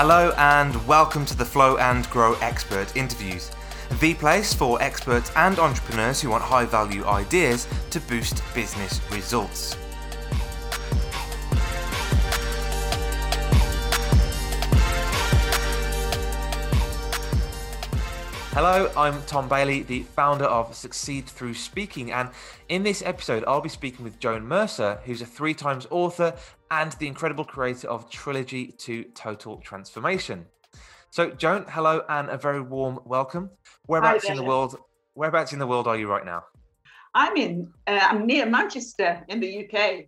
Hello and welcome to the Flow and Grow Expert Interviews, the place for experts and entrepreneurs who want high value ideas to boost business results. Hello, I'm Tom Bailey, the founder of Succeed Through Speaking, and in this episode, I'll be speaking with Joan Mercer, who's a three times author and the incredible creator of Trilogy to Total Transformation. So, Joan, hello and a very warm welcome. Whereabouts in the world? Whereabouts in the world are you right now? I'm in. Uh, I'm near Manchester in the UK.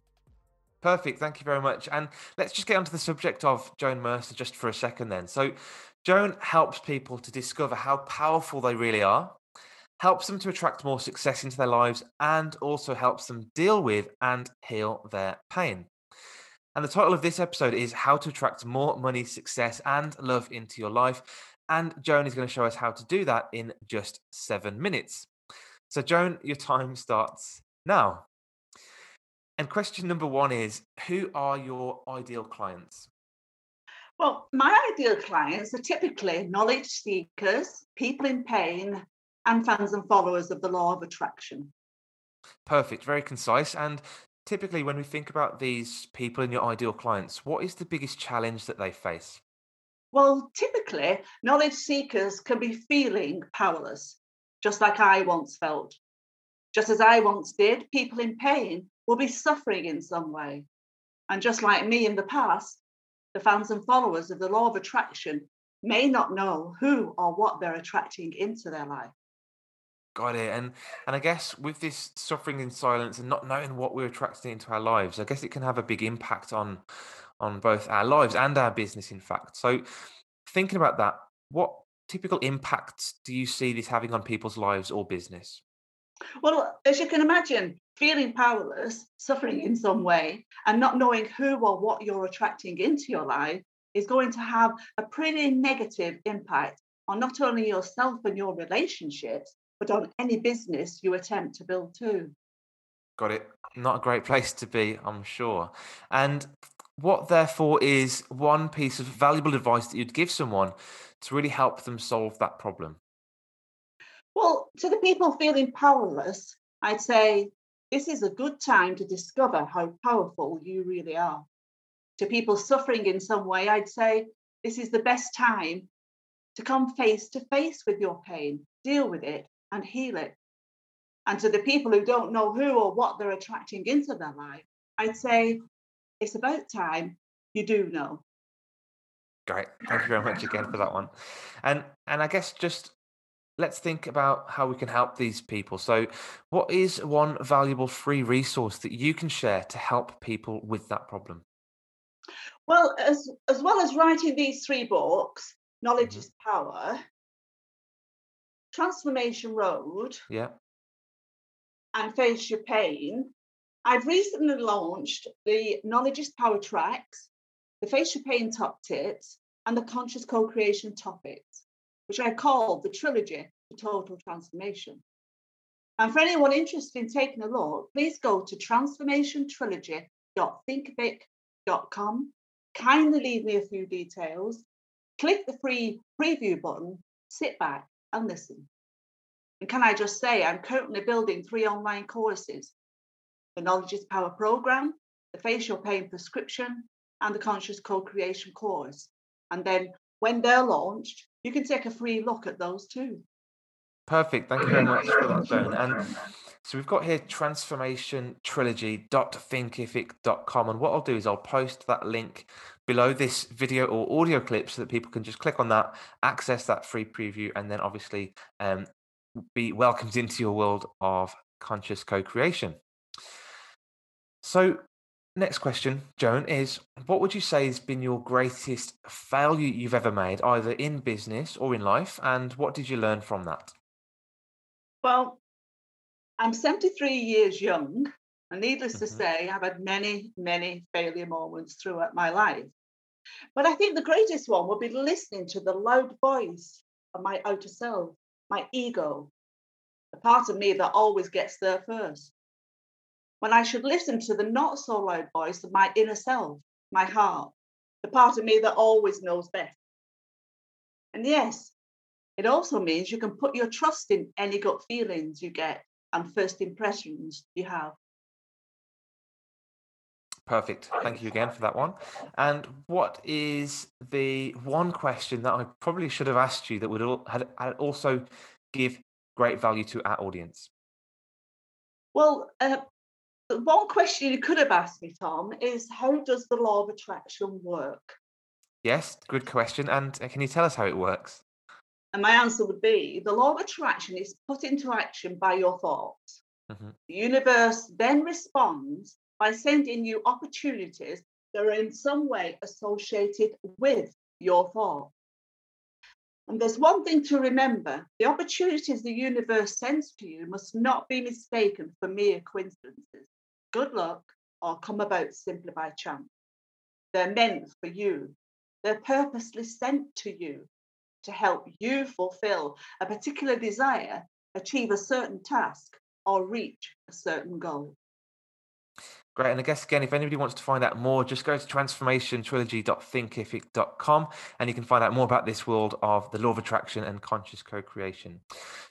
Perfect. Thank you very much. And let's just get onto the subject of Joan Mercer just for a second, then. So, Joan helps people to discover how powerful they really are, helps them to attract more success into their lives, and also helps them deal with and heal their pain. And the title of this episode is How to Attract More Money, Success, and Love into Your Life. And Joan is going to show us how to do that in just seven minutes. So, Joan, your time starts now. And question number one is Who are your ideal clients? Well, my ideal clients are typically knowledge seekers, people in pain, and fans and followers of the law of attraction. Perfect, very concise. And typically, when we think about these people and your ideal clients, what is the biggest challenge that they face? Well, typically, knowledge seekers can be feeling powerless, just like I once felt. Just as I once did, people in pain will be suffering in some way. And just like me in the past, the fans and followers of the law of attraction may not know who or what they're attracting into their life. Got it. And and I guess with this suffering in silence and not knowing what we're attracting into our lives, I guess it can have a big impact on on both our lives and our business, in fact. So thinking about that, what typical impacts do you see this having on people's lives or business? Well, as you can imagine, feeling powerless, suffering in some way, and not knowing who or what you're attracting into your life is going to have a pretty negative impact on not only yourself and your relationships, but on any business you attempt to build too. Got it. Not a great place to be, I'm sure. And what, therefore, is one piece of valuable advice that you'd give someone to really help them solve that problem? Well, to the people feeling powerless, I'd say this is a good time to discover how powerful you really are. To people suffering in some way, I'd say this is the best time to come face to face with your pain, deal with it, and heal it. And to the people who don't know who or what they're attracting into their life, I'd say it's about time you do know. Great. Thank you very much again for that one. And and I guess just let's think about how we can help these people. So, what is one valuable free resource that you can share to help people with that problem? Well, as, as well as writing these three books, Knowledge mm-hmm. is Power, Transformation Road, yeah, and Face Your Pain, I've recently launched the Knowledge is Power tracks, the Face Your Pain top tips, and the Conscious Co creation topics which I called the trilogy to total transformation. And for anyone interested in taking a look, please go to transformationtrilogy.thinkific.com. Kindly leave me a few details. Click the free preview button, sit back and listen. And can I just say, I'm currently building three online courses the Knowledge is Power program, the Face Your Pain prescription, and the Conscious Co creation course. And then when they're launched, you can take a free look at those too. Perfect. Thank you very much for that, Joan. And so we've got here transformation trilogy.thinkific.com. And what I'll do is I'll post that link below this video or audio clip so that people can just click on that, access that free preview, and then obviously um, be welcomed into your world of conscious co creation. So Next question, Joan, is what would you say has been your greatest failure you've ever made, either in business or in life? And what did you learn from that? Well, I'm 73 years young, and needless mm-hmm. to say, I've had many, many failure moments throughout my life. But I think the greatest one would be listening to the loud voice of my outer self, my ego, the part of me that always gets there first when I should listen to the not so loud voice of my inner self, my heart, the part of me that always knows best. And yes, it also means you can put your trust in any gut feelings you get and first impressions you have. Perfect. Thank you again for that one. And what is the one question that I probably should have asked you that would also give great value to our audience? Well, uh, one question you could have asked me, Tom, is how does the law of attraction work? Yes, good question. And uh, can you tell us how it works? And my answer would be the law of attraction is put into action by your thoughts. Mm-hmm. The universe then responds by sending you opportunities that are in some way associated with your thought. And there's one thing to remember the opportunities the universe sends to you must not be mistaken for mere coincidences, good luck, or come about simply by chance. They're meant for you, they're purposely sent to you to help you fulfill a particular desire, achieve a certain task, or reach a certain goal. Great. And I guess, again, if anybody wants to find out more, just go to transformationtrilogy.thinkific.com and you can find out more about this world of the law of attraction and conscious co creation.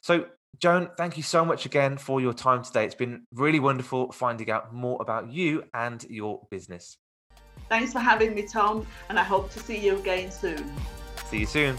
So, Joan, thank you so much again for your time today. It's been really wonderful finding out more about you and your business. Thanks for having me, Tom, and I hope to see you again soon. See you soon.